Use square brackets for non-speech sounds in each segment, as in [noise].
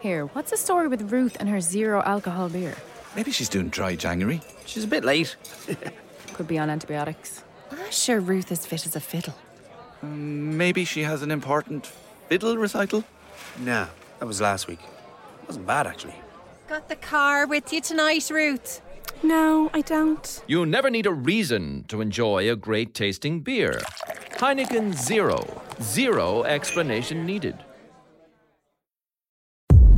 Here, what's the story with Ruth and her zero alcohol beer? Maybe she's doing dry January. She's a bit late. [laughs] Could be on antibiotics. I'm sure Ruth is fit as a fiddle. Um, maybe she has an important fiddle recital. nah, that was last week. It Wasn't bad, actually. Got the car with you tonight, Ruth? No, I don't. You never need a reason to enjoy a great tasting beer. Heineken Zero. Zero explanation needed.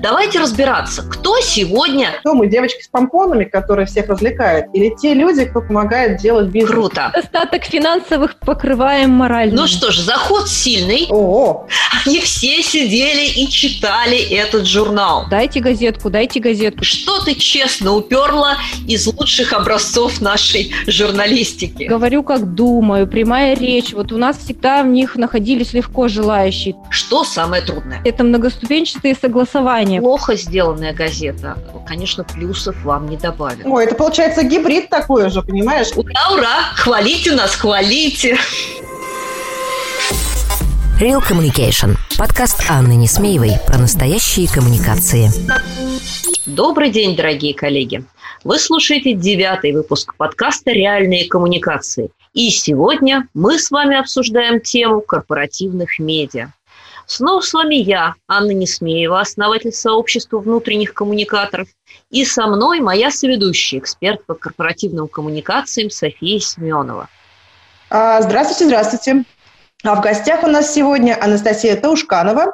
Давайте разбираться, кто сегодня Кто мы, девочки с помпонами, которые всех развлекают? Или те люди, кто помогает делать бизнес? круто. Остаток финансовых покрываем морально. Ну что ж, заход сильный. О, Они все сидели и читали этот журнал. Дайте газетку, дайте газетку. Что ты честно уперла из лучших образцов нашей журналистики? Говорю, как думаю, прямая речь. Вот у нас всегда в них находились легко желающие. Что самое трудное? Это многоступенчатые согласования. Плохо сделанная газета, конечно, плюсов вам не добавит. ой, это получается гибрид такой же, понимаешь? Ура, ура! Хвалите нас, хвалите! Real Communication. Подкаст Анны Несмеевой про настоящие коммуникации. Добрый день, дорогие коллеги! Вы слушаете девятый выпуск подкаста «Реальные коммуникации». И сегодня мы с вами обсуждаем тему корпоративных медиа. Снова с вами я, Анна Несмеева, основатель сообщества внутренних коммуникаторов, и со мной моя соведущая, эксперт по корпоративным коммуникациям София Семенова. А, здравствуйте, здравствуйте. А в гостях у нас сегодня Анастасия Таушканова,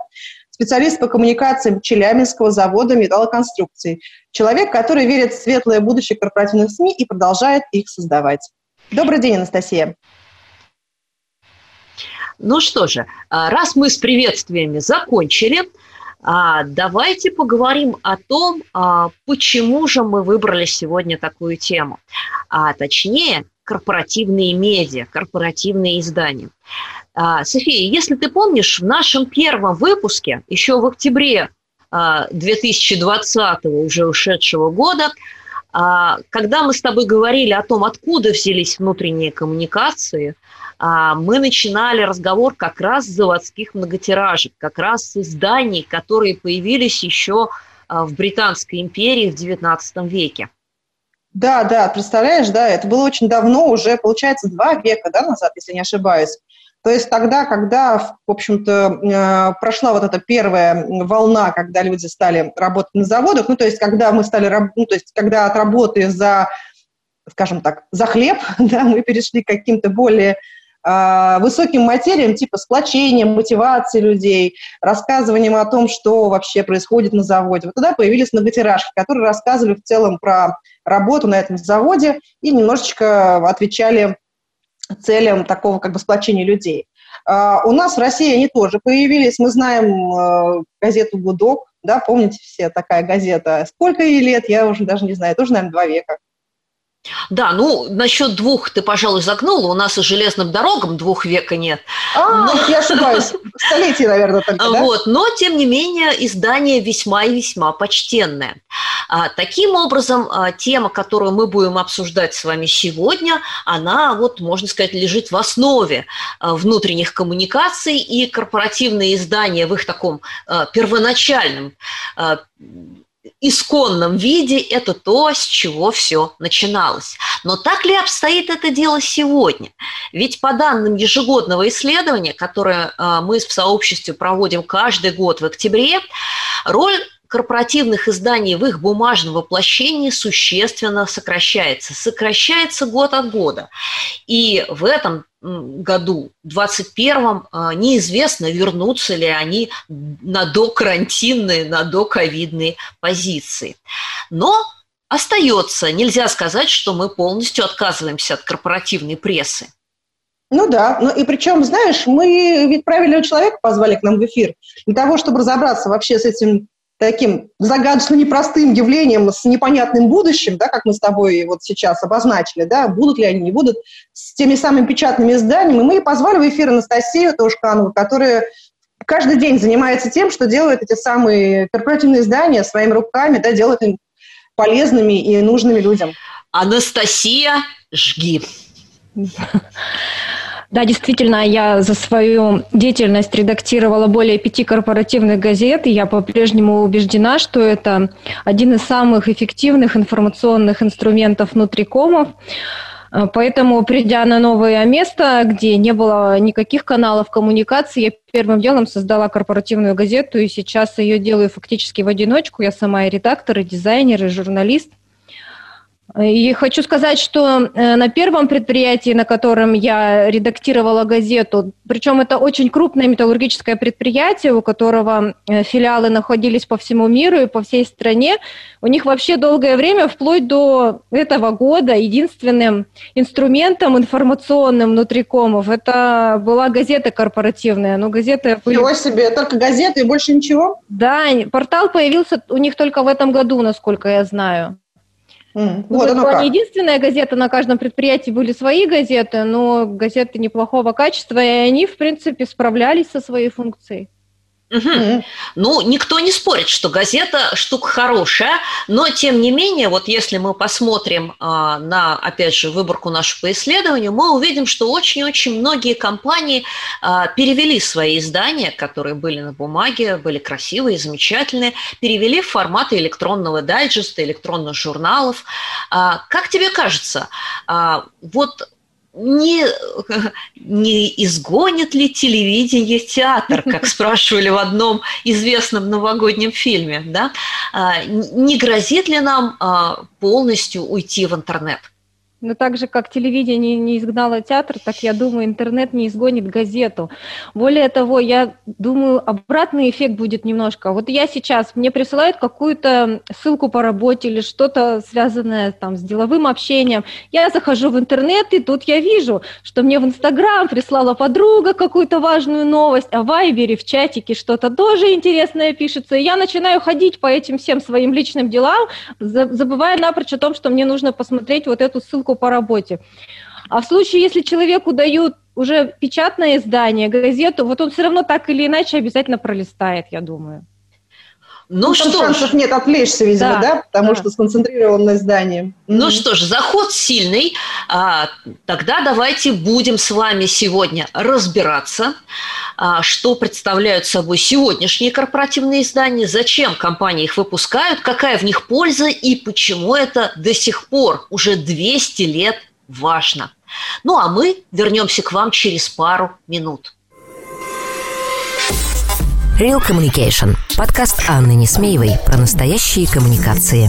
специалист по коммуникациям Челябинского завода металлоконструкций. Человек, который верит в светлое будущее корпоративных СМИ и продолжает их создавать. Добрый день, Анастасия. Ну что же, а, раз мы с приветствиями закончили, а, давайте поговорим о том, а, почему же мы выбрали сегодня такую тему. А точнее, корпоративные медиа, корпоративные издания. София, если ты помнишь, в нашем первом выпуске, еще в октябре а, 2020 уже ушедшего года, когда мы с тобой говорили о том, откуда взялись внутренние коммуникации, мы начинали разговор как раз с заводских многотиражек, как раз с изданий, которые появились еще а, в Британской империи в XIX веке. Да, да, представляешь, да, это было очень давно, уже, получается, два века да, назад, если не ошибаюсь. То есть тогда, когда, в общем-то, э, прошла вот эта первая волна, когда люди стали работать на заводах, ну, то есть когда мы стали, ну, то есть когда от работы за, скажем так, за хлеб, [laughs] да, мы перешли к каким-то более высоким материям, типа сплочения, мотивации людей, рассказыванием о том, что вообще происходит на заводе. Вот тогда появились многотиражки, которые рассказывали в целом про работу на этом заводе и немножечко отвечали целям такого как бы сплочения людей. А, у нас в России они тоже появились. Мы знаем э, газету «Гудок», да, помните все такая газета. Сколько ей лет, я уже даже не знаю, тоже, наверное, два века. Да, ну, насчет двух ты, пожалуй, загнула. У нас и железным дорогам двух века нет. А, Но- я ошибаюсь. Столетие, наверное, только, да? Вот, но, тем не менее, издание весьма и весьма почтенное. А, таким образом, а, тема, которую мы будем обсуждать с вами сегодня, она, вот, можно сказать, лежит в основе а, внутренних коммуникаций, и корпоративные издания в их таком а, первоначальном а, исконном виде это то, с чего все начиналось. Но так ли обстоит это дело сегодня? Ведь по данным ежегодного исследования, которое а, мы в сообществе проводим каждый год в октябре, роль корпоративных изданий в их бумажном воплощении существенно сокращается. Сокращается год от года. И в этом году, в 2021, неизвестно, вернутся ли они на докарантинные, на доковидные позиции. Но остается, нельзя сказать, что мы полностью отказываемся от корпоративной прессы. Ну да, ну и причем, знаешь, мы ведь правильного человека позвали к нам в эфир для того, чтобы разобраться вообще с этим таким загадочно непростым явлением с непонятным будущим, да, как мы с тобой вот сейчас обозначили, да, будут ли они, не будут, с теми самыми печатными изданиями. Мы позвали в эфир Анастасию Таушканову, которая каждый день занимается тем, что делает эти самые корпоративные издания своими руками, да, делает им полезными и нужными людям. Анастасия, жги. [laughs] Да, действительно, я за свою деятельность редактировала более пяти корпоративных газет, и я по-прежнему убеждена, что это один из самых эффективных информационных инструментов внутрикомов. Э, поэтому, придя на новое место, где не было никаких каналов коммуникации, я первым делом создала корпоративную газету, и сейчас ее делаю фактически в одиночку. Я сама и редактор, и дизайнер, и журналист – и хочу сказать, что э, на первом предприятии, на котором я редактировала газету, причем это очень крупное металлургическое предприятие, у которого э, филиалы находились по всему миру и по всей стране, у них вообще долгое время, вплоть до этого года, единственным инструментом информационным внутрикомов это была газета корпоративная. Но газеты... Ничего себе, только газеты и больше ничего? Да, портал появился у них только в этом году, насколько я знаю. Mm. Вот оно как. Не единственная газета, на каждом предприятии были свои газеты, но газеты неплохого качества, и они, в принципе, справлялись со своей функцией. Угу. Ну, никто не спорит, что газета штука хорошая, но тем не менее, вот если мы посмотрим а, на, опять же, выборку нашу по исследованию, мы увидим, что очень-очень многие компании а, перевели свои издания, которые были на бумаге, были красивые, замечательные, перевели в форматы электронного дайджеста, электронных журналов. А, как тебе кажется, а, вот не, не изгонит ли телевидение театр, как спрашивали в одном известном новогоднем фильме, да? А, не грозит ли нам а, полностью уйти в интернет? Но так же, как телевидение не изгнало театр, так я думаю, интернет не изгонит газету. Более того, я думаю, обратный эффект будет немножко. Вот я сейчас, мне присылают какую-то ссылку по работе или что-то связанное там с деловым общением. Я захожу в интернет, и тут я вижу, что мне в Инстаграм прислала подруга какую-то важную новость, а в Вайбере, в чатике что-то тоже интересное пишется. И я начинаю ходить по этим всем своим личным делам, забывая напрочь о том, что мне нужно посмотреть вот эту ссылку по работе. А в случае, если человеку дают уже печатное издание, газету, вот он все равно так или иначе обязательно пролистает, я думаю. Ну, ну что шансов ж. нет отвлечься, видимо, да, да? потому да. что сконцентрирован на издании. Ну mm-hmm. что ж, заход сильный. А, тогда давайте будем с вами сегодня разбираться, а, что представляют собой сегодняшние корпоративные издания, зачем компании их выпускают, какая в них польза и почему это до сих пор, уже 200 лет, важно. Ну а мы вернемся к вам через пару минут. Real Communication. Подкаст Анны Несмеевой про настоящие коммуникации.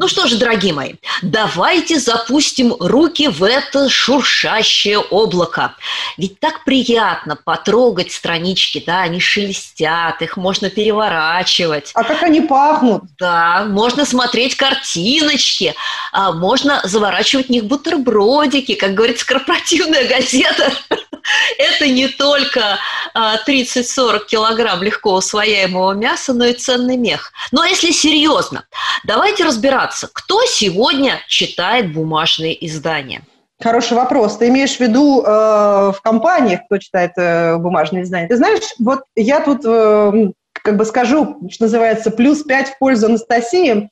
Ну что ж, дорогие мои, давайте запустим руки в это шуршащее облако. Ведь так приятно потрогать странички, да, они шелестят, их можно переворачивать. А как они пахнут? Да, можно смотреть картиночки, а можно заворачивать в них бутербродики, как говорится, корпоративная газета. Это не только 30-40 а, килограмм легко усвояемого мяса, но и ценный мех. Но если серьезно, давайте разбираться, кто сегодня читает бумажные издания. Хороший вопрос. Ты имеешь в виду э, в компаниях, кто читает э, бумажные издания? Ты знаешь, вот я тут э, как бы скажу, что называется, плюс 5 в пользу Анастасии.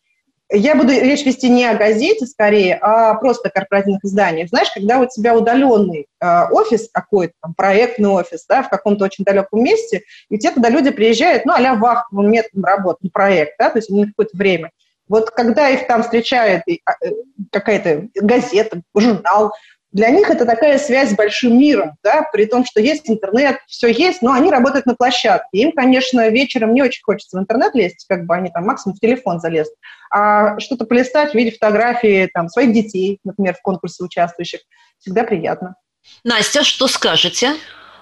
Я буду речь вести не о газете скорее, а просто о корпоративных изданиях. Знаешь, когда у тебя удаленный э, офис какой-то, там, проектный офис, да, в каком-то очень далеком месте, и у тебя туда люди приезжают, ну, а-ля вахтовым методом работы, не проект, да, то есть на какое-то время. Вот когда их там встречает а, э, какая-то газета, журнал, для них это такая связь с большим миром, да, при том, что есть интернет, все есть, но они работают на площадке. Им, конечно, вечером не очень хочется в интернет лезть, как бы они там максимум в телефон залезут, а что-то полистать в виде фотографии там, своих детей, например, в конкурсе участвующих, всегда приятно. Настя, что скажете?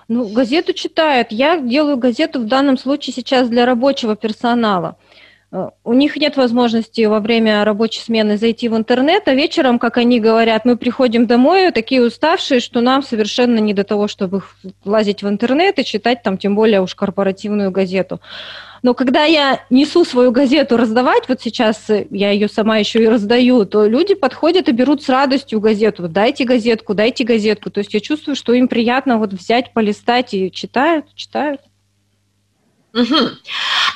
Ну, газету читают. Я делаю газету в данном случае сейчас для рабочего персонала. Э, у них нет возможности во время рабочей смены зайти в интернет, а вечером, как они говорят, мы приходим домой такие уставшие, что нам совершенно не до того, чтобы лазить в интернет и читать там, тем более уж корпоративную газету. Но когда я несу свою газету раздавать, вот сейчас э, я ее сама еще и раздаю, то люди подходят и берут с радостью газету. Дайте газетку, дайте газетку. То есть я чувствую, что им приятно вот взять, полистать и читают, читают. Угу.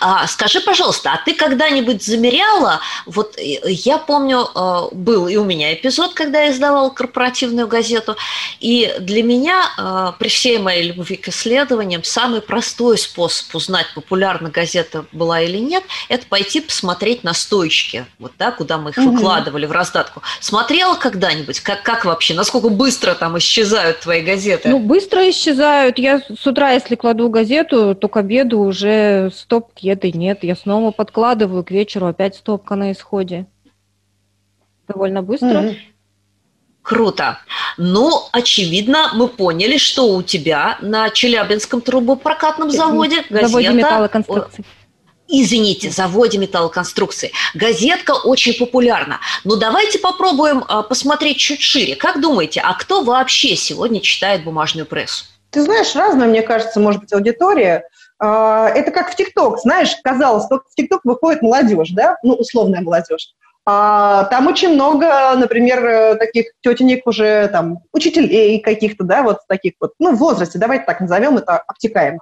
А, скажи, пожалуйста, а ты когда-нибудь замеряла? Вот э, я помню, э, был и у меня эпизод, когда я издавала корпоративную газету, и для меня, э, при всей моей любви к исследованиям, самый простой способ узнать, популярна газета была или нет, это пойти посмотреть на стоечки, вот, да, куда мы их угу. выкладывали в раздатку. Смотрела когда-нибудь, как, как вообще, насколько быстро там исчезают твои газеты? Ну, быстро исчезают. Я с утра, если кладу газету, то к обеду уже уже стопки этой нет. Я снова подкладываю к вечеру, опять стопка на исходе. Довольно быстро. Mm-hmm. Круто. Ну, очевидно, мы поняли, что у тебя на Челябинском трубопрокатном заводе газета... Заводе металлоконструкций. Извините, заводе металлоконструкции. Газетка очень популярна. Но давайте попробуем а, посмотреть чуть шире. Как думаете, а кто вообще сегодня читает бумажную прессу? Ты знаешь, разная, мне кажется, может быть, аудитория. А, это как в ТикТок, знаешь, казалось, только в ТикТок выходит молодежь, да, ну, условная молодежь. А там очень много, например, таких тетенек уже, там, учителей каких-то, да, вот таких вот, ну, в возрасте, давайте так назовем это обтекаемо.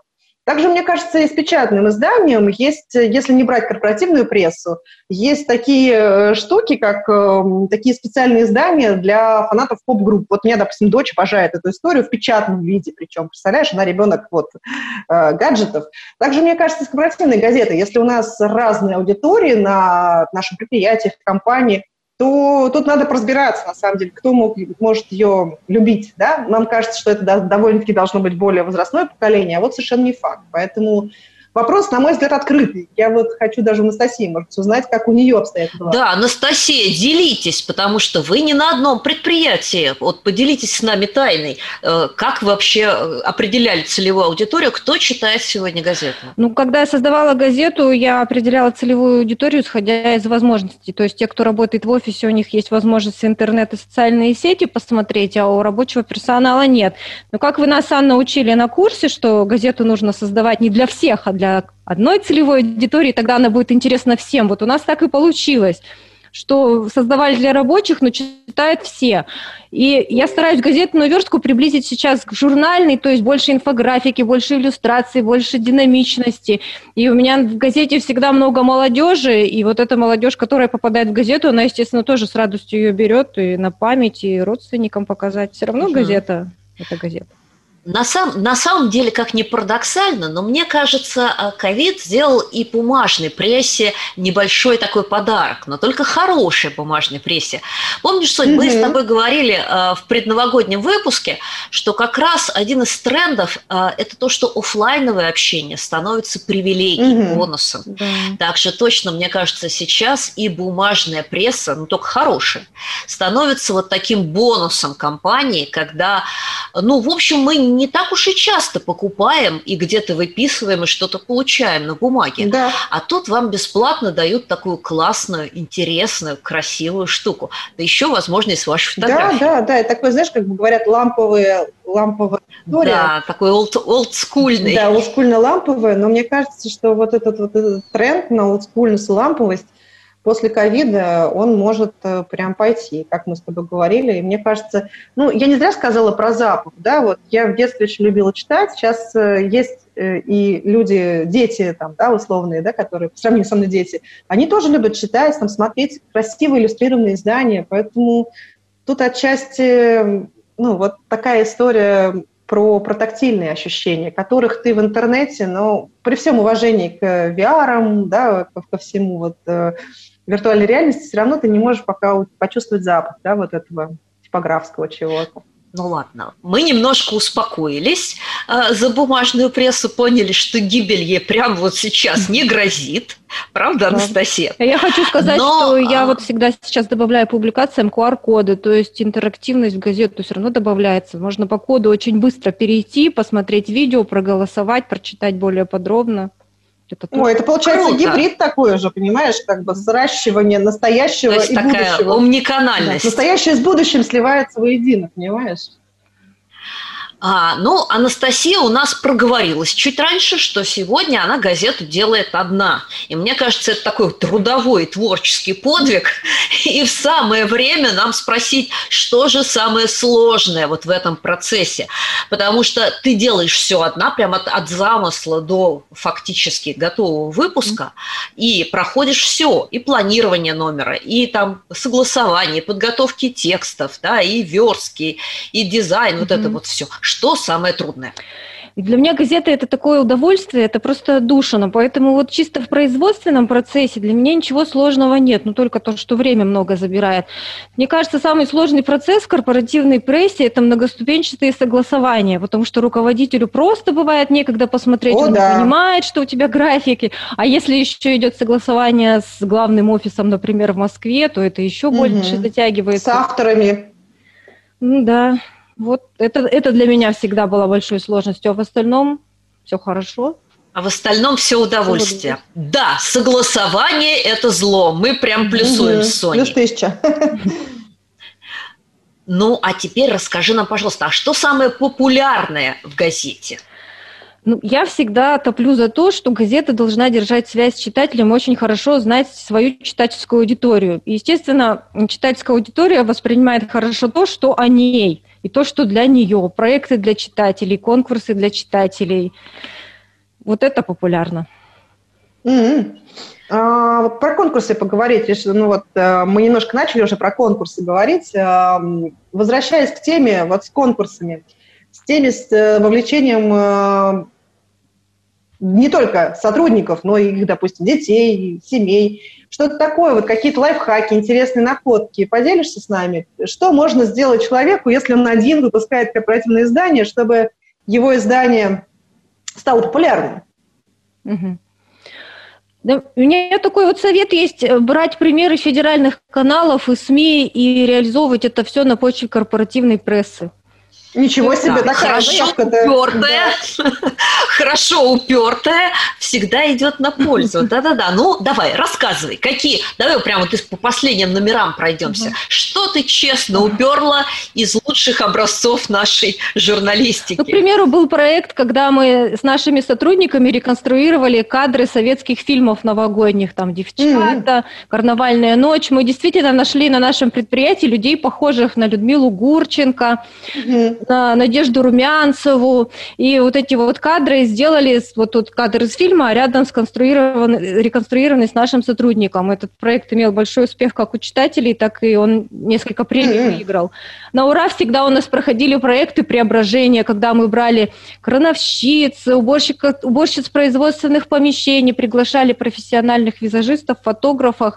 Также, мне кажется, и с печатным изданием есть, если не брать корпоративную прессу, есть такие э, штуки, как э, такие специальные издания для фанатов поп-групп. Вот меня, допустим, дочь обожает эту историю в печатном виде, причем, представляешь, она ребенок вот э, гаджетов. Также, мне кажется, с корпоративной газетой, если у нас разные аудитории на нашем предприятии, в компании, то тут надо разбираться, на самом деле, кто мог, может ее любить. Да? Нам кажется, что это довольно-таки должно быть более возрастное поколение, а вот совершенно не факт. Поэтому Вопрос, на мой взгляд, открытый. Я вот хочу даже у Анастасии, может, узнать, как у нее обстоят дела. Да, Анастасия, делитесь, потому что вы не на одном предприятии. Вот поделитесь с нами тайной. Э, как вы вообще э, определяли целевую аудиторию? Кто читает сегодня газету? Ну, когда я создавала газету, я определяла целевую аудиторию, исходя из возможностей. То есть те, кто работает в офисе, у них есть возможность интернет и социальные сети посмотреть, а у рабочего персонала нет. Но как вы нас, Анна, учили на курсе, что газету нужно создавать не для всех, а для одной целевой аудитории, тогда она будет интересна всем. Вот у нас так и получилось что создавали для рабочих, но читают все. И я стараюсь газетную верстку приблизить сейчас к журнальной, то есть больше инфографики, больше иллюстраций, больше динамичности. И у меня в газете всегда много молодежи, и вот эта молодежь, которая попадает в газету, она, естественно, тоже с радостью ее берет и на память, и родственникам показать. Все равно угу. газета – это газета. На, сам, на самом деле, как ни парадоксально, но мне кажется, а, ковид сделал и бумажной прессе небольшой такой подарок, но только хорошей бумажной прессе. Помнишь, Сонь, mm-hmm. мы с тобой говорили э, в предновогоднем выпуске, что как раз один из трендов э, это то, что офлайновое общение становится привилегией, mm-hmm. бонусом. Mm-hmm. Так же точно, мне кажется, сейчас и бумажная пресса, ну только хорошая, становится вот таким бонусом компании, когда, ну, в общем, мы не так уж и часто покупаем и где-то выписываем и что-то получаем на бумаге. Да. А тут вам бесплатно дают такую классную, интересную, красивую штуку. Да еще возможность вашей фотографии. Да, да, да. Это такой, знаешь, как бы говорят, ламповые ламповая история. Да, такой олд, олдскульный. Да, олдскульно-ламповая, но мне кажется, что вот этот, вот этот тренд на олдскульность и ламповость, после ковида он может э, прям пойти, как мы с тобой говорили. И мне кажется, ну, я не зря сказала про Запад, да, вот я в детстве очень любила читать, сейчас э, есть э, и люди, дети там, да, условные, да, которые, по сравнению со мной дети, они тоже любят читать, там, смотреть красивые иллюстрированные издания, поэтому тут отчасти, ну, вот такая история про, про тактильные ощущения, которых ты в интернете, но при всем уважении к VR, да, ко, всему вот виртуальной реальности все равно ты не можешь пока почувствовать запах да, вот этого типографского чего-то. Ну ладно, мы немножко успокоились э, за бумажную прессу, поняли, что гибель ей прямо вот сейчас не грозит. Правда, Анастасия? Я хочу сказать, Но... что я вот всегда сейчас добавляю публикациям QR-коды, то есть интерактивность в газету все равно добавляется. Можно по коду очень быстро перейти, посмотреть видео, проголосовать, прочитать более подробно. Это Ой, это получается круто. гибрид такой же, понимаешь, как бы сращивание настоящего То есть и такая будущего. Омниканальность. Да, настоящее с будущим сливается воедино, понимаешь? А, ну, Анастасия у нас проговорилась чуть раньше, что сегодня она газету делает одна. И мне кажется, это такой трудовой творческий подвиг. [laughs] И в самое время нам спросить, что же самое сложное вот в этом процессе. Потому что ты делаешь все одна, прямо от, от замысла до фактически готового выпуска, и проходишь все, и планирование номера, и там согласование, и подготовки текстов, да, и верстки, и дизайн, mm-hmm. вот это вот все что самое трудное? Для меня газета это такое удовольствие, это просто душено. Поэтому вот чисто в производственном процессе для меня ничего сложного нет, но только то, что время много забирает. Мне кажется, самый сложный процесс в корпоративной прессе это многоступенчатые согласования, потому что руководителю просто бывает некогда посмотреть, О, он да. понимает, что у тебя графики. А если еще идет согласование с главным офисом, например, в Москве, то это еще угу. больше затягивается. С авторами. Ну да. Вот это, это для меня всегда было большой сложностью, а в остальном все хорошо. А в остальном все удовольствие. Да, согласование – это зло. Мы прям плюсуем угу. с Соней. Плюс тысяча. Ну, а теперь расскажи нам, пожалуйста, а что самое популярное в газете? Ну, я всегда топлю за то, что газета должна держать связь с читателем, очень хорошо знать свою читательскую аудиторию. И, естественно, читательская аудитория воспринимает хорошо то, что о ней и то, что для нее, проекты для читателей, конкурсы для читателей. Вот это популярно. Mm-hmm. А, про конкурсы поговорить. Ну вот э, мы немножко начали уже про конкурсы говорить. А, возвращаясь к теме вот с конкурсами, с теми с э, вовлечением э, не только сотрудников, но и, допустим, детей, семей. Что-то такое, вот какие-то лайфхаки, интересные находки. Поделишься с нами? Что можно сделать человеку, если он один выпускает корпоративное издание, чтобы его издание стало популярным? Да, у меня такой вот совет есть, э, брать примеры федеральных каналов и СМИ и реализовывать это все на почве корпоративной прессы. Ничего себе, да, такая хорошо упертая, да. [laughs] хорошо упертая всегда идет на пользу. [laughs] Да-да-да. Ну, давай, рассказывай, какие. Давай прямо вот по последним номерам пройдемся. Угу. Что ты честно уперла из лучших образцов нашей журналистики? Ну, к примеру, был проект, когда мы с нашими сотрудниками реконструировали кадры советских фильмов новогодних, там «Девчата», «Карнавальная ночь». Мы действительно нашли на нашем предприятии людей, похожих на Людмилу Гурченко, на Надежду Румянцеву. И вот эти вот кадры сделали, вот тут кадр из фильма, а рядом сконструированный, реконструированный с нашим сотрудником. Этот проект имел большой успех как у читателей, так и он несколько премий выиграл. На ура всегда у нас проходили проекты преображения, когда мы брали крановщиц, уборщиков, уборщиц производственных помещений, приглашали профессиональных визажистов, фотографов,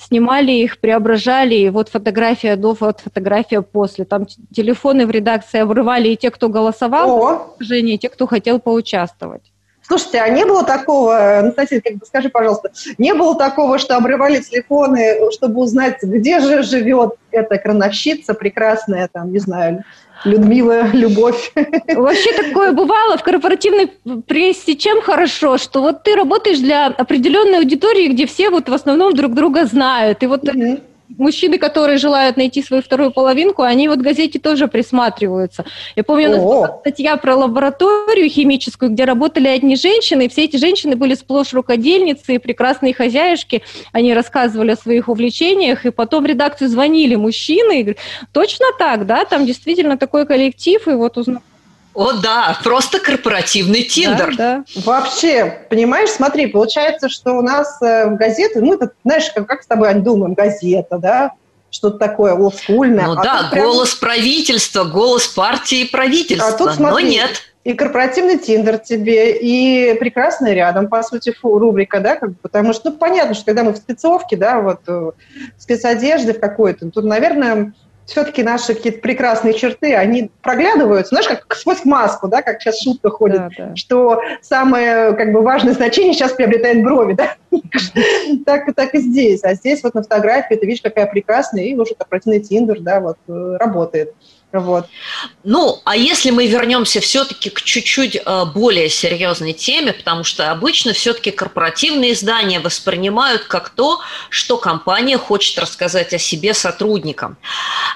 снимали их, преображали, и вот фотография до, вот фотография после. Там телефоны в редакции обрывали и те, кто голосовал, О. и те, кто хотел поучаствовать. Слушайте, а не было такого, Анастасия, как бы скажи, пожалуйста, не было такого, что обрывали телефоны, чтобы узнать, где же живет эта крановщица прекрасная, там, не знаю, Людмила, любовь. Вообще такое бывало в корпоративной прессе. Чем хорошо, что вот ты работаешь для определенной аудитории, где все вот в основном друг друга знают. И вот mm-hmm мужчины, которые желают найти свою вторую половинку, они вот в газете тоже присматриваются. Я помню, у нас была статья про лабораторию химическую, где работали одни женщины, и все эти женщины были сплошь рукодельницы и прекрасные хозяюшки. Они рассказывали о своих увлечениях, и потом в редакцию звонили мужчины и говорят, точно так, да, там действительно такой коллектив, и вот узнали о, да, просто корпоративный тиндер. Да, да. Вообще, понимаешь, смотри, получается, что у нас э, в газеты, ну, это, знаешь, как, как с тобой думаем, газета, да, что-то такое олдскульное. Ну а да, голос прям... правительства, голос партии правительства, а тут, смотри, но нет. И корпоративный тиндер тебе, и прекрасный рядом, по сути, фу, рубрика, да, как, потому что, ну, понятно, что когда мы в спецовке, да, вот, в э, спецодежде в какой-то, тут, наверное, все-таки наши какие-то прекрасные черты, они проглядываются, знаешь, как сквозь маску, да, как сейчас шутка ходит, да, да. что самое как бы важное значение сейчас приобретает брови, да, так, так и здесь, а здесь вот на фотографии ты видишь, какая прекрасная, и уже корпоративный тиндер, да, вот, э, работает. Вот. Ну, а если мы вернемся все-таки к чуть-чуть э, более серьезной теме, потому что обычно все-таки корпоративные издания воспринимают как то, что компания хочет рассказать о себе сотрудникам.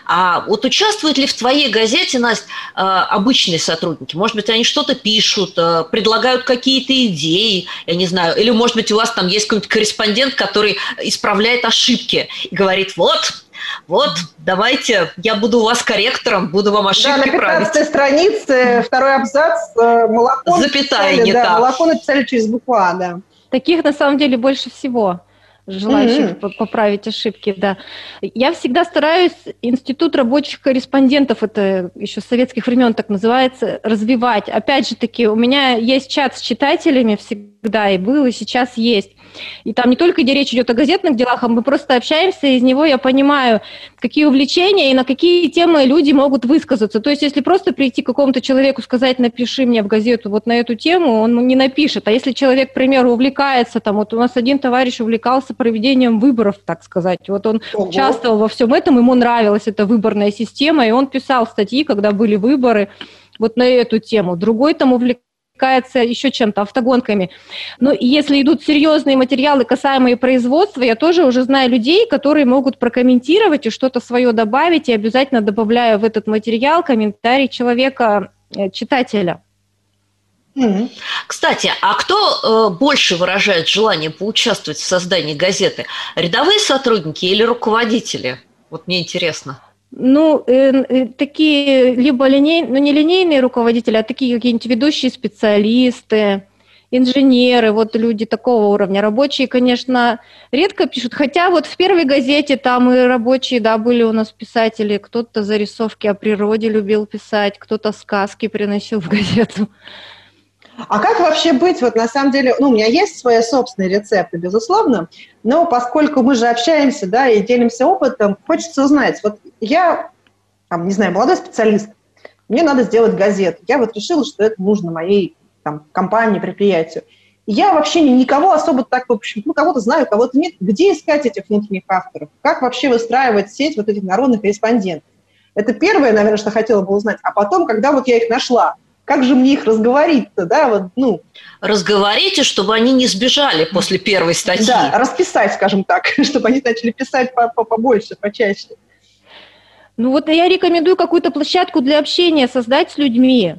А вот участвуют ли в твоей газете, Настя, э, обычные сотрудники? Может быть, они что-то пишут, э, предлагают какие-то идеи, я не знаю, или, может быть, у вас там есть какой-нибудь корреспондент, который исправляет ошибки и говорит, вот, вот, давайте, я буду у вас корректором, буду вам ошибки да, на 15 править. странице второй абзац э, молоко Запятая написали, не да, та. молоко написали через букву А, да. Таких на самом деле больше всего желающих mm-hmm. поправить ошибки, да. Я всегда стараюсь институт рабочих корреспондентов, это еще с советских времен так называется, развивать. Опять же таки, у меня есть чат с читателями всегда, и был, и сейчас есть. И там не только где речь идет о газетных делах, а мы просто общаемся, и из него я понимаю, какие увлечения и на какие темы люди могут высказаться. То есть, если просто прийти к какому-то человеку, сказать, напиши мне в газету вот на эту тему, он не напишет. А если человек, к примеру, увлекается, там, вот у нас один товарищ увлекался проведением выборов, так сказать, вот он Ого. участвовал во всем этом, ему нравилась эта выборная система, и он писал статьи, когда были выборы, вот на эту тему. Другой там увлекался увлекается еще чем-то, автогонками. Но если идут серьезные материалы, касаемые производства, я тоже уже знаю людей, которые могут прокомментировать и что-то свое добавить, и обязательно добавляю в этот материал комментарий человека, э, читателя. Кстати, а кто э, больше выражает желание поучаствовать в создании газеты? Рядовые сотрудники или руководители? Вот мне интересно. Ну, э, э, такие либо линейные, ну не линейные руководители, а такие какие-нибудь ведущие специалисты, инженеры, вот люди такого уровня. Рабочие, конечно, редко пишут, хотя вот в первой газете там и рабочие, да, были у нас писатели, кто-то зарисовки о природе любил писать, кто-то сказки приносил в газету. А как вообще быть, вот на самом деле, ну, у меня есть свои собственные рецепты, безусловно, но поскольку мы же общаемся, да, и делимся опытом, хочется узнать, вот я, там, не знаю, молодой специалист, мне надо сделать газету, я вот решила, что это нужно моей там, компании, предприятию. Я вообще никого особо так, в общем, ну, кого-то знаю, кого-то нет. Где искать этих внутренних авторов? Как вообще выстраивать сеть вот этих народных корреспондентов? Это первое, наверное, что хотела бы узнать. А потом, когда вот я их нашла, как же мне их разговорить-то, да, вот, ну. Разговорите, чтобы они не сбежали после первой статьи. Да, расписать, скажем так, [laughs] чтобы они начали писать побольше, почаще. Ну вот я рекомендую какую-то площадку для общения создать с людьми.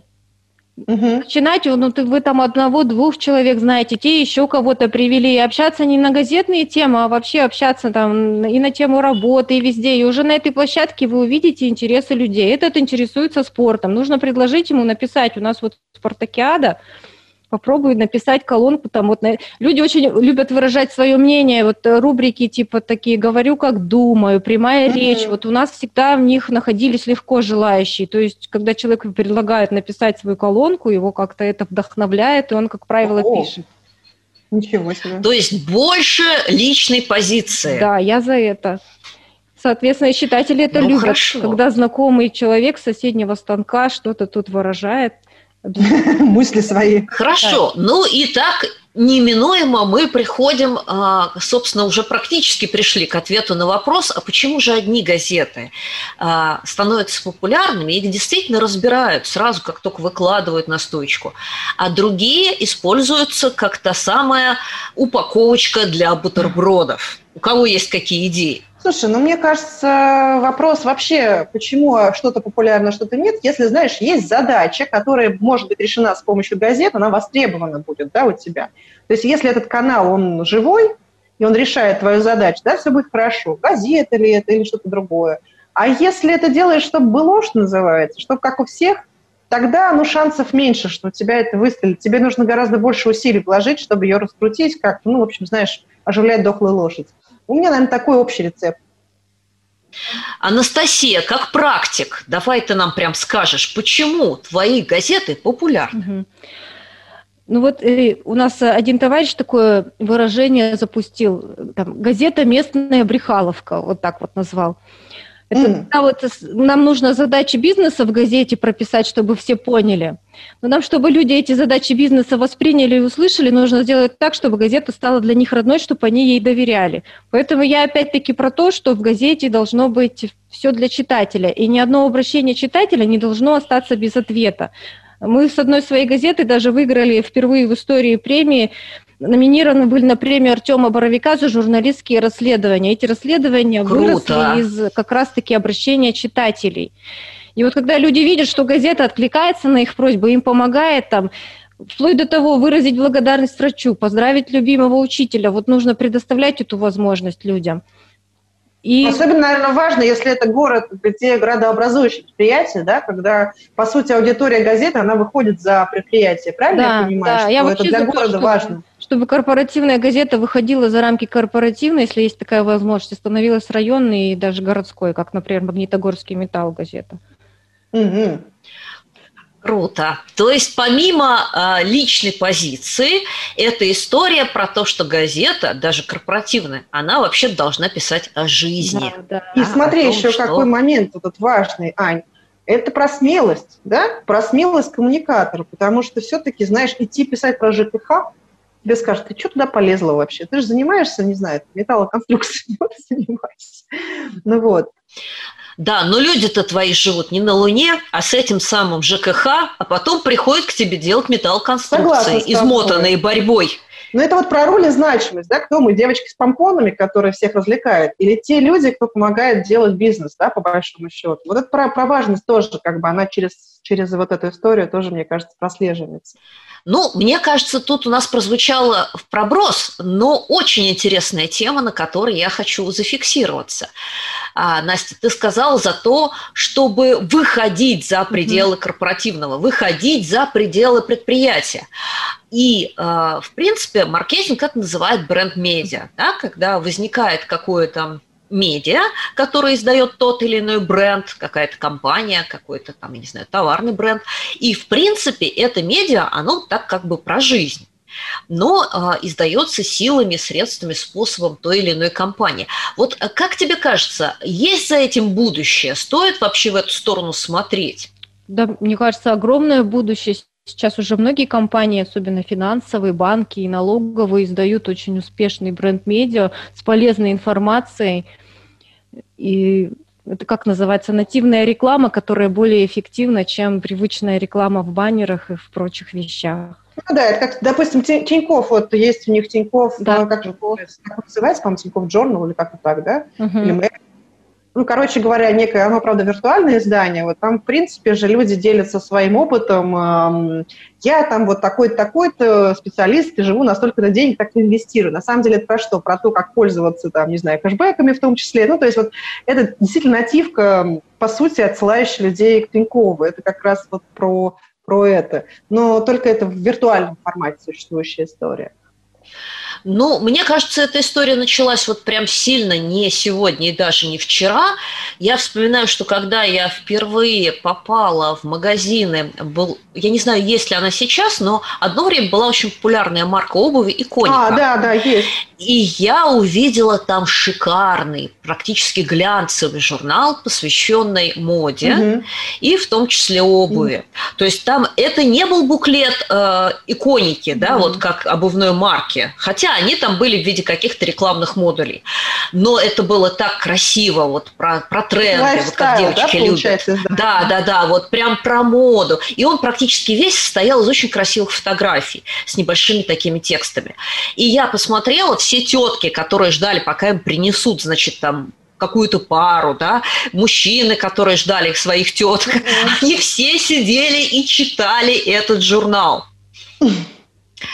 Угу. Начинать, ну ты, вы там одного-двух человек знаете, те еще кого-то привели, и общаться не на газетные темы, а вообще общаться там и на тему работы, и везде. И уже на этой площадке вы увидите интересы людей. Этот интересуется спортом. Нужно предложить ему написать. У нас вот спартакиада, попробуй написать колонку там вот на... люди очень любят выражать свое мнение вот э, рубрики типа такие говорю как думаю прямая mm-hmm. речь вот у нас всегда в них находились легко желающие. То есть когда человек предлагает написать свою колонку его как-то это вдохновляет и он как правило О, пишет. Ничего себе. То есть больше личной позиции. Да я за это. Соответственно, читатели это ну, любят, хорошо. когда знакомый человек с соседнего станка что-то тут выражает. Мысли свои. Хорошо. Ну и так неминуемо мы приходим, а, собственно, уже практически пришли к ответу на вопрос, а почему же одни газеты а, становятся популярными, их действительно разбирают сразу, как только выкладывают на стойку, а другие используются как та самая упаковочка для бутербродов. У кого есть какие идеи? Слушай, ну мне кажется, вопрос вообще, почему что-то популярно, что-то нет, если, знаешь, есть задача, которая может быть решена с помощью газет, она востребована будет, да, у тебя. То есть если этот канал, он живой, и он решает твою задачу, да, все будет хорошо. Газета ли это или что-то другое. А если это делаешь, чтобы было, что называется, чтобы как у всех, тогда, ну, шансов меньше, что у тебя это выстрелит. Тебе нужно гораздо больше усилий вложить, чтобы ее раскрутить как-то, ну, в общем, знаешь, оживлять дохлую лошадь. У меня, наверное, такой общий рецепт. Анастасия, как практик, давай ты нам прям скажешь, почему твои газеты популярны? Угу. Ну вот э, у нас один товарищ такое выражение запустил, там, газета «Местная брехаловка», вот так вот назвал. Это mm. когда вот нам нужно задачи бизнеса в газете прописать, чтобы все поняли. Но нам, чтобы люди эти задачи бизнеса восприняли и услышали, нужно сделать так, чтобы газета стала для них родной, чтобы они ей доверяли. Поэтому я опять-таки про то, что в газете должно быть все для читателя, и ни одно обращение читателя не должно остаться без ответа. Мы с одной своей газеты даже выиграли впервые в истории премии номинированы были на премию Артема Боровика за журналистские расследования. Эти расследования Круто. выросли из как раз-таки обращения читателей. И вот когда люди видят, что газета откликается на их просьбы, им помогает там, вплоть до того выразить благодарность врачу, поздравить любимого учителя, вот нужно предоставлять эту возможность людям. И... Особенно, наверное, важно, если это город, те градообразующие предприятия, да, когда, по сути, аудитория газеты, она выходит за предприятие, правильно да, я понимаю, да. что я это для города чтобы, важно? Чтобы корпоративная газета выходила за рамки корпоративной, если есть такая возможность, становилась районной и даже городской, как, например, Магнитогорский металл газета. Угу. Круто. То есть помимо э, личной позиции, эта история про то, что газета, даже корпоративная, она вообще должна писать о жизни. Да, да. И а, смотри, том, еще что... какой момент тут важный, Ань. Это про смелость, да? Про смелость коммуникатора, потому что все-таки, знаешь, идти писать про ЖКХ, тебе скажут, ты что туда полезла вообще? Ты же занимаешься, не знаю, металлоконструкцией, [laughs] занимаешься. Ну вот. Да, но люди-то твои живут не на Луне, а с этим самым ЖКХ, а потом приходят к тебе делать металлоконструкции, измотанные борьбой. Ну, это вот про роль и значимость, да, кто мы, девочки с помпонами, которые всех развлекают, или те люди, кто помогает делать бизнес, да, по большому счету. Вот это про, про важность тоже, как бы она через, через вот эту историю тоже, мне кажется, прослеживается. Ну, мне кажется, тут у нас прозвучало в проброс, но очень интересная тема, на которой я хочу зафиксироваться. А, Настя, ты сказала за то, чтобы выходить за пределы корпоративного, выходить за пределы предприятия. И, а, в принципе, маркетинг это называет бренд-медиа, да, когда возникает какое-то медиа, который издает тот или иной бренд, какая-то компания, какой-то там, я не знаю, товарный бренд. И, в принципе, это медиа, оно так как бы про жизнь но а, издается силами, средствами, способом той или иной компании. Вот а как тебе кажется, есть за этим будущее? Стоит вообще в эту сторону смотреть? Да, мне кажется, огромное будущее. Сейчас уже многие компании, особенно финансовые, банки и налоговые, издают очень успешный бренд-медиа с полезной информацией. И это как называется, нативная реклама, которая более эффективна, чем привычная реклама в баннерах и в прочих вещах. Ну да, это как, допустим, Тиньков, вот есть у них Тиньков, да. Как, как называется, по-моему, Тиньков Journal или как-то так, да? Угу. Или ну, короче говоря, некое, оно, правда, виртуальное издание, вот там, в принципе же, люди делятся своим опытом. Я там вот такой-то, такой-то специалист, и живу настолько на денег, так инвестирую. На самом деле это про что? Про то, как пользоваться, там, не знаю, кэшбэками в том числе. Ну, то есть вот это действительно нативка, по сути, отсылающая людей к Тинькову. Это как раз вот про, про это. Но только это в виртуальном формате существующая история. Ну, мне кажется, эта история началась вот прям сильно не сегодня и даже не вчера. Я вспоминаю, что когда я впервые попала в магазины, был, я не знаю, есть ли она сейчас, но одно время была очень популярная марка обуви «Иконика». А, да, да, есть. И я увидела там шикарный, практически глянцевый журнал, посвященный моде, угу. и в том числе обуви. Угу. То есть там это не был буклет э, иконики, да, угу. вот как обувной марки, хотя они там были в виде каких-то рекламных модулей. Но это было так красиво, вот про, про тренды, вот как девочки да, любят. Да. да, да, да, вот прям про моду. И он практически весь состоял из очень красивых фотографий с небольшими такими текстами. И я посмотрела, все тетки, которые ждали, пока им принесут, значит, там какую-то пару, да, мужчины, которые ждали своих теток, mm-hmm. [laughs] они все сидели и читали этот журнал.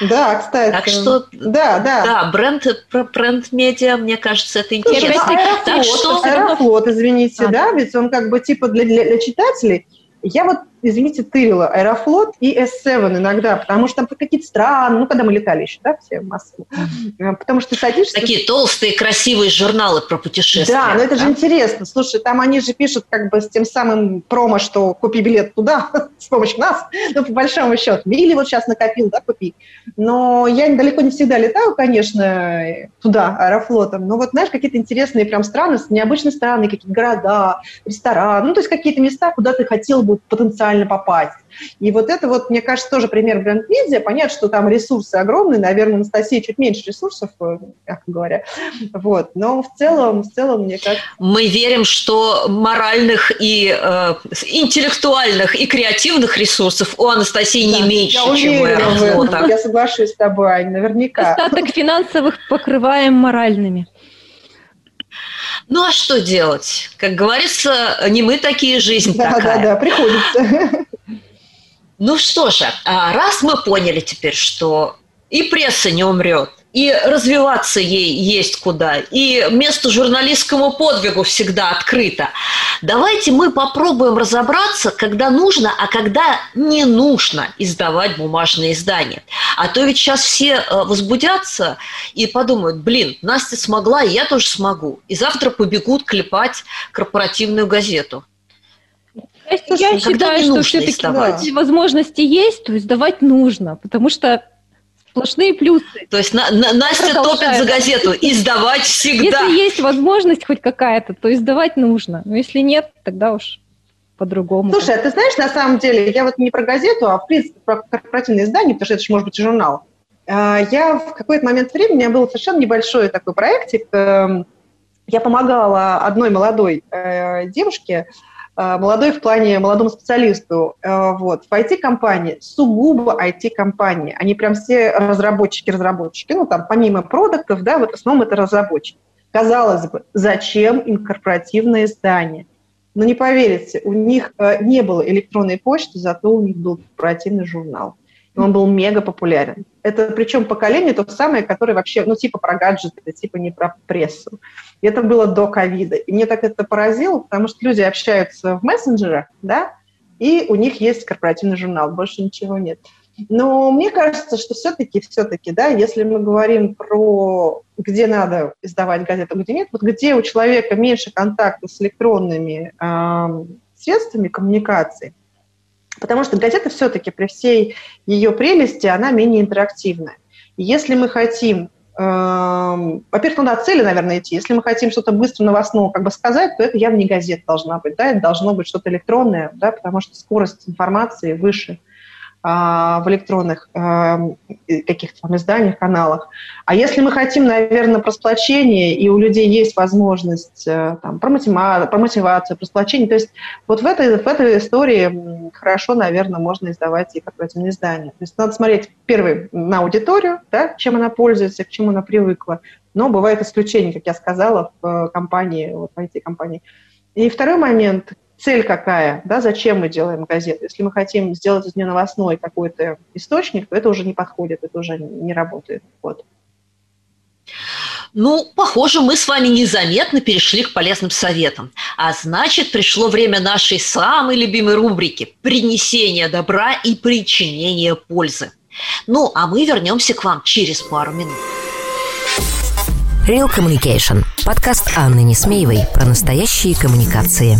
Да, кстати. Так что, да, да. Да, бренд, бренд медиа, мне кажется, это интересно. Ну, Аэрофлот, так что... Аэрофлот, извините, а. да, ведь он как бы типа для, для, для читателей. Я вот извините, тырила Аэрофлот и S7 иногда, потому что там какие-то страны, ну, когда мы летали еще, да, все массово. Потому что садишься... Такие толстые, красивые журналы про путешествия. Да, но это же интересно. Слушай, там они же пишут как бы с тем самым промо, что купи билет туда [laughs] с помощью нас, ну, по большому счету. Или вот сейчас накопил, да, купи. Но я далеко не всегда летаю, конечно, туда, аэрофлотом. Но вот, знаешь, какие-то интересные прям страны, необычные страны, какие-то города, рестораны, ну, то есть какие-то места, куда ты хотел бы потенциально попасть. И вот это вот, мне кажется, тоже пример бренд-медиа. Понятно, что там ресурсы огромные, наверное, Анастасия чуть меньше ресурсов, э, мягко говоря. Вот. Но в целом, в целом, мне кажется... Мы верим, что моральных и э, интеллектуальных и креативных ресурсов у Анастасии да, не меньше, я чем у Аэрофлота. Я соглашусь с тобой, Ань, наверняка. Остаток финансовых покрываем моральными. Ну а что делать? Как говорится, не мы такие, жизнь да, такая. Да, да, приходится. Ну что же, а раз мы поняли теперь, что и пресса не умрет, и развиваться ей есть куда, и место журналистскому подвигу всегда открыто. Давайте мы попробуем разобраться, когда нужно, а когда не нужно издавать бумажные издания. А то ведь сейчас все э, возбудятся и подумают, блин, Настя смогла, и я тоже смогу. И завтра побегут клепать корпоративную газету. Я считаю, что все-таки да. возможности есть, то есть давать нужно, потому что сплошные плюсы. То есть на, на, Настя топит за газету, [laughs] издавать всегда. Если есть возможность хоть какая-то, то издавать нужно. Но если нет, тогда уж по-другому. Слушай, а ты знаешь, на самом деле, я вот не про газету, а в принципе про корпоративное издание, потому что это же может быть и журнал. А, я в какой-то момент времени, у меня был совершенно небольшой такой проектик, эм, я помогала одной молодой э, девушке, молодой в плане молодому специалисту э, вот, в IT-компании, сугубо IT-компании. Они прям все разработчики-разработчики. Ну, там, помимо продуктов, да, вот в основном это разработчики. Казалось бы, зачем им корпоративное издание? Но не поверите, у них э, не было электронной почты, зато у них был корпоративный журнал. И он был мега популярен. Это причем поколение то самое, которое вообще, ну, типа про гаджеты, типа не про прессу. И это было до ковида. И мне так это поразило, потому что люди общаются в мессенджерах, да, и у них есть корпоративный журнал, больше ничего нет. Но мне кажется, что все-таки, все-таки, да, если мы говорим про где надо издавать газету, где нет, вот где у человека меньше контакта с электронными э, средствами коммуникации, потому что газета все-таки при всей ее прелести, она менее интерактивная. Если мы хотим во-первых, надо цели, наверное, идти. Если мы хотим что-то быстро новостного как бы сказать, то это явно не газета должна быть, да, это должно быть что-то электронное, да, потому что скорость информации выше – в электронных эм, каких-то там изданиях, каналах. А если мы хотим, наверное, про сплочение, и у людей есть возможность э, там, про, мотива- про мотивацию, про сплочение, то есть вот в этой, в этой истории хорошо, наверное, можно издавать и корпоративные издания. То есть надо смотреть, первый, на аудиторию, да, чем она пользуется, к чему она привыкла. Но бывают исключения, как я сказала, в э, компании, вот в IT-компании. И второй момент, цель какая, да, зачем мы делаем газету. Если мы хотим сделать из нее новостной какой-то источник, то это уже не подходит, это уже не работает. Вот. Ну, похоже, мы с вами незаметно перешли к полезным советам. А значит, пришло время нашей самой любимой рубрики «Принесение добра и причинение пользы». Ну, а мы вернемся к вам через пару минут. Real Communication. Подкаст Анны Несмеевой про настоящие коммуникации.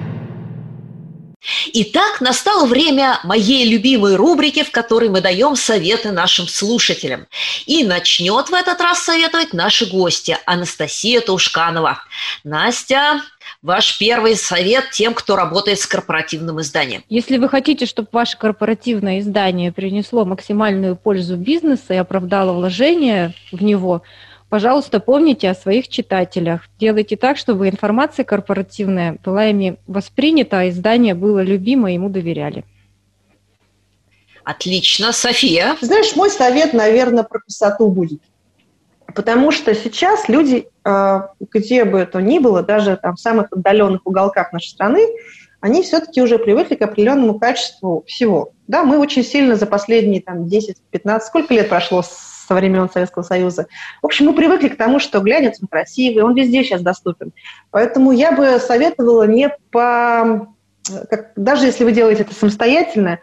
Итак, настало время моей любимой рубрики, в которой мы даем советы нашим слушателям. И начнет в этот раз советовать наши гости Анастасия Таушканова. Настя, ваш первый совет тем, кто работает с корпоративным изданием. Если вы хотите, чтобы ваше корпоративное издание принесло максимальную пользу бизнесу и оправдало вложение в него, Пожалуйста, помните о своих читателях. Делайте так, чтобы информация корпоративная была ими воспринята, а издание было любимо, ему доверяли. Отлично. София? Знаешь, мой совет, наверное, про красоту будет. Потому что сейчас люди, а, где бы то ни было, даже там в самых отдаленных уголках нашей страны, они все-таки уже привыкли к определенному качеству всего. Да, мы очень сильно за последние там, 10-15, сколько лет прошло со времен Советского Союза. В общем, мы привыкли к тому, что глянец он красивый, он везде сейчас доступен. Поэтому я бы советовала не по... Как, даже если вы делаете это самостоятельно,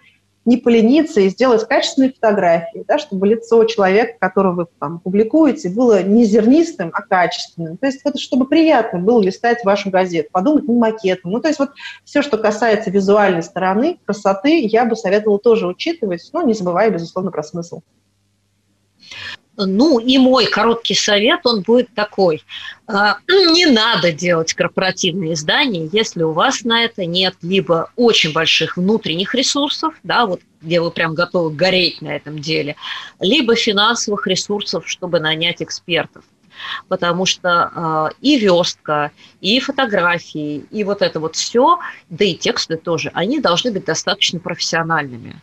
не полениться и сделать качественные фотографии, да, чтобы лицо человека, которого вы там, публикуете, было не зернистым, а качественным. То есть вот, чтобы приятно было листать вашу газету, подумать над макетом. Ну, то есть вот все, что касается визуальной стороны, красоты, я бы советовала тоже учитывать, но не забывая, безусловно, про смысл. Ну и мой короткий совет, он будет такой. А, не надо делать корпоративные издания, если у вас на это нет либо очень больших внутренних ресурсов, да, вот где вы прям готовы гореть на этом деле, либо финансовых ресурсов, чтобы нанять экспертов потому что э, и верстка, и фотографии, и вот это вот все, да и тексты тоже, они должны быть достаточно профессиональными.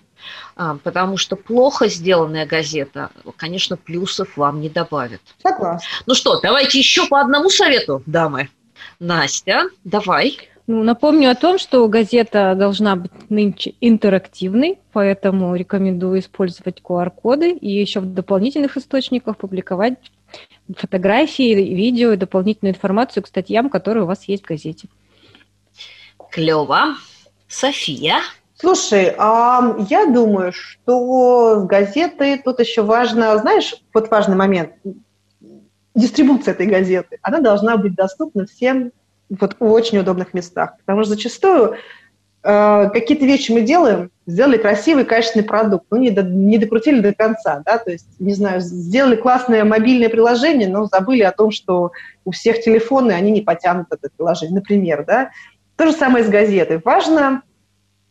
А, потому что плохо сделанная газета, конечно, плюсов вам не добавит. Согласна. Ну что, давайте еще по одному совету, дамы. Настя, давай. Ну, напомню о том, что газета должна быть нынче интерактивной, поэтому рекомендую использовать QR-коды и еще в дополнительных источниках публиковать фотографии, видео и дополнительную информацию к статьям, которые у вас есть в газете. Клево. София. Слушай, а я думаю, что с газетой тут еще важно, знаешь, вот важный момент, дистрибуция этой газеты, она должна быть доступна всем вот в очень удобных местах, потому что зачастую э, какие-то вещи мы делаем, сделали красивый, качественный продукт, ну, не, до, не докрутили до конца, да, то есть, не знаю, сделали классное мобильное приложение, но забыли о том, что у всех телефоны, они не потянут это приложение, например, да. То же самое с газетой. Важно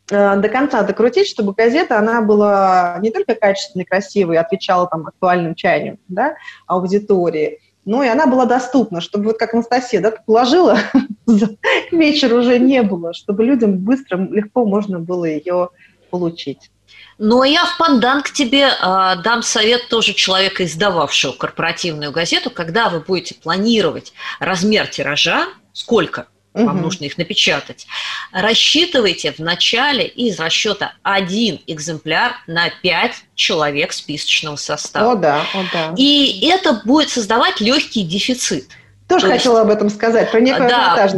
до конца докрутить, чтобы газета, она была не только качественной, красивой, отвечала там актуальным чаяниям да, аудитории, но и она была доступна, чтобы вот как Анастасия, да, положила, [laughs] к вечеру уже не было, чтобы людям быстро, легко можно было ее получить. Ну, а я в пандан к тебе э, дам совет тоже человека, издававшего корпоративную газету, когда вы будете планировать размер тиража, сколько вам угу. нужно их напечатать. Рассчитывайте в начале из расчета один экземпляр на 5 человек списочного состава. О да, о да. И это будет создавать легкий дефицит. Тоже то хотела есть, об этом сказать, про некую да,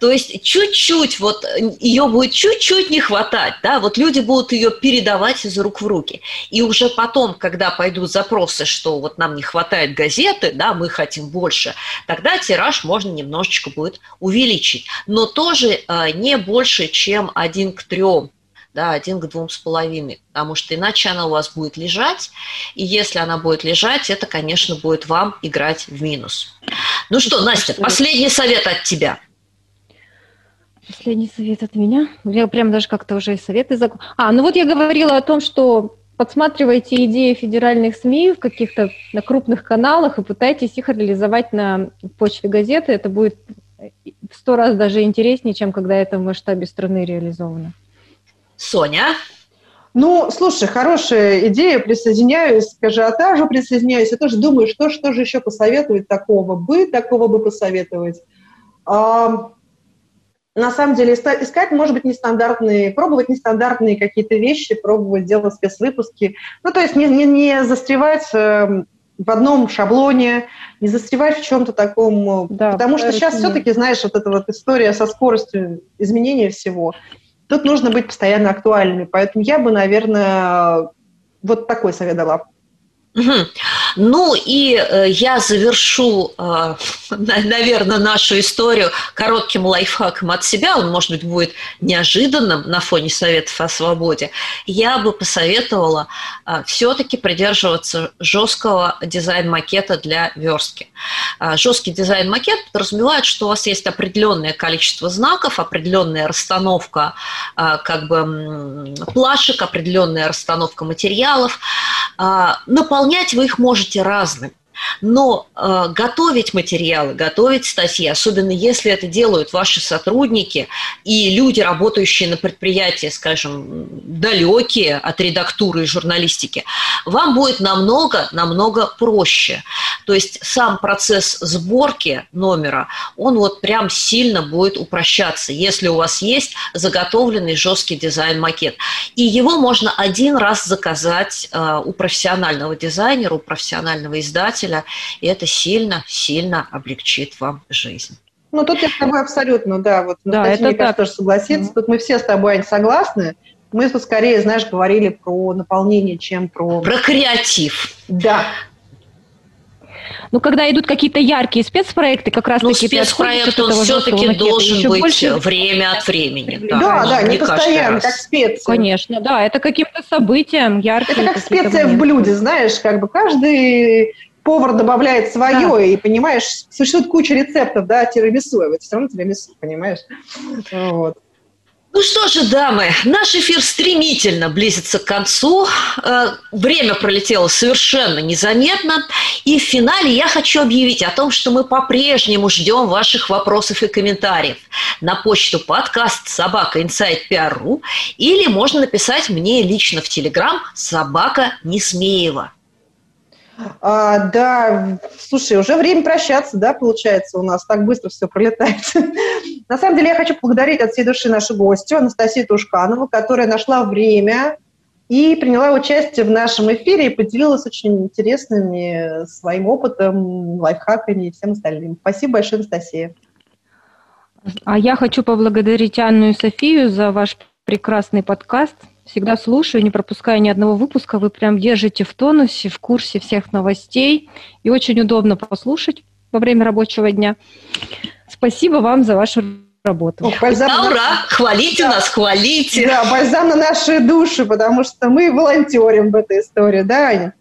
То есть чуть-чуть, вот ее будет чуть-чуть не хватать, да, вот люди будут ее передавать из рук в руки. И уже потом, когда пойдут запросы, что вот нам не хватает газеты, да, мы хотим больше, тогда тираж можно немножечко будет увеличить. Но тоже э, не больше, чем один к трем да, один к двум с половиной, потому что иначе она у вас будет лежать, и если она будет лежать, это, конечно, будет вам играть в минус. Ну что, Настя, последний совет от тебя. Последний совет от меня? Я прям даже как-то уже советы... Зак... А, ну вот я говорила о том, что подсматривайте идеи федеральных СМИ в каких-то на крупных каналах и пытайтесь их реализовать на почве газеты. Это будет в сто раз даже интереснее, чем когда это в масштабе страны реализовано. Соня? Ну, слушай, хорошая идея, присоединяюсь к ажиотажу, присоединяюсь. Я тоже думаю, что, что же еще посоветовать такого бы, такого бы посоветовать. А, на самом деле искать, может быть, нестандартные, пробовать нестандартные какие-то вещи, пробовать делать спецвыпуски. Ну, то есть не, не, не застревать э, в одном шаблоне, не застревать в чем-то таком. Да, потому что сейчас все-таки, знаешь, вот эта вот история со скоростью изменения всего – Тут нужно быть постоянно актуальными. Поэтому я бы, наверное, вот такой совет дала. Угу. Ну и э, я завершу, э, [laughs] наверное, нашу историю коротким лайфхаком от себя. Он, может быть, будет неожиданным на фоне советов о свободе. Я бы посоветовала э, все-таки придерживаться жесткого дизайн-макета для верстки. Жесткий дизайн-макет подразумевает, что у вас есть определенное количество знаков, определенная расстановка как бы плашек, определенная расстановка материалов. Наполнять вы их можете разным. Но э, готовить материалы, готовить статьи, особенно если это делают ваши сотрудники и люди, работающие на предприятии, скажем, далекие от редактуры и журналистики, вам будет намного, намного проще. То есть сам процесс сборки номера, он вот прям сильно будет упрощаться, если у вас есть заготовленный жесткий дизайн-макет. И его можно один раз заказать э, у профессионального дизайнера, у профессионального издателя, и это сильно-сильно облегчит вам жизнь. Ну, тут я с тобой абсолютно, да, вот Да, Настасья, это мне кажется, так. тоже согласится. Тут мы все с тобой, Ань, согласны. Мы тут скорее, знаешь, говорили про наполнение, чем про... Про креатив. Да. Ну, когда идут какие-то яркие спецпроекты, как раз Ну, таки спецпроект, он все-таки должен еще быть больше- время от времени. Да, да, не каждый постоянно, как специя. Конечно, да, это каким-то событием яркие Это как специя в блюде, знаешь, как бы каждый повар добавляет свое, и, понимаешь, существует куча рецептов, да, тирамису, а вот все равно тирамису, понимаешь? Вот. Ну что же, дамы, наш эфир стремительно близится к концу. Э, Время пролетело совершенно незаметно. И в финале я хочу объявить о том, что мы по-прежнему ждем ваших вопросов и комментариев на почту подкаст собака inside.pr.ru или можно написать мне лично в Телеграм собака Несмеева. А, да, слушай, уже время прощаться, да, получается, у нас так быстро все пролетает. [laughs] На самом деле я хочу поблагодарить от всей души нашу гостью Анастасию Тушканову, которая нашла время и приняла участие в нашем эфире и поделилась очень интересными своим опытом, лайфхаками и всем остальным. Спасибо большое, Анастасия. А я хочу поблагодарить Анну и Софию за ваш прекрасный подкаст. Всегда слушаю, не пропуская ни одного выпуска. Вы прям держите в тонусе, в курсе всех новостей. И очень удобно послушать во время рабочего дня. Спасибо вам за вашу работу. О, бальзам Да, на- ура! Хвалите нас, хвалите! Да, бальзам на наши души, потому что мы волонтерим в этой истории, да, Аня?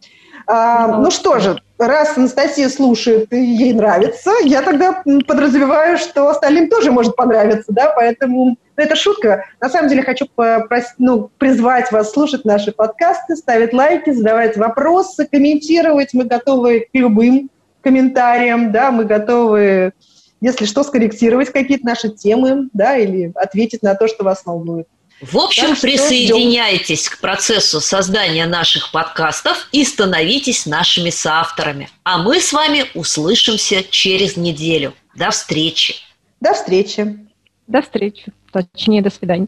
А, ну что же, раз Анастасия слушает и ей нравится, я тогда подразумеваю, что остальным тоже может понравиться, да, поэтому ну, это шутка. На самом деле хочу попросить, ну, призвать вас слушать наши подкасты, ставить лайки, задавать вопросы, комментировать. Мы готовы к любым комментариям, да, мы готовы, если что, скорректировать какие-то наши темы, да, или ответить на то, что вас волнует. В общем, Так присоединяйтесь к процессу создания наших подкастов и становитесь нашими соавторами. А мы с вами услышимся через неделю. До встречи! До встречи! До встречи. Точнее, до свидания.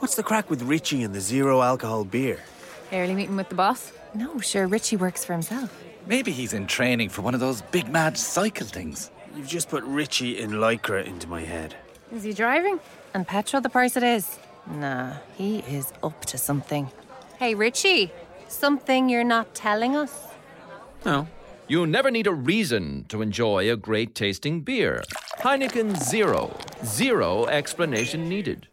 What's the crack with Richie and the zero alcohol beer? Early meeting with the boss? No, sure, Richie works for himself. Maybe he's in training for one of those big mad cycle things. You've just put Richie in Lycra into my head. Is he driving? And petrol the price it is? Nah, he is up to something. Hey, Richie, something you're not telling us? No. You never need a reason to enjoy a great tasting beer. Heineken Zero. Zero explanation needed.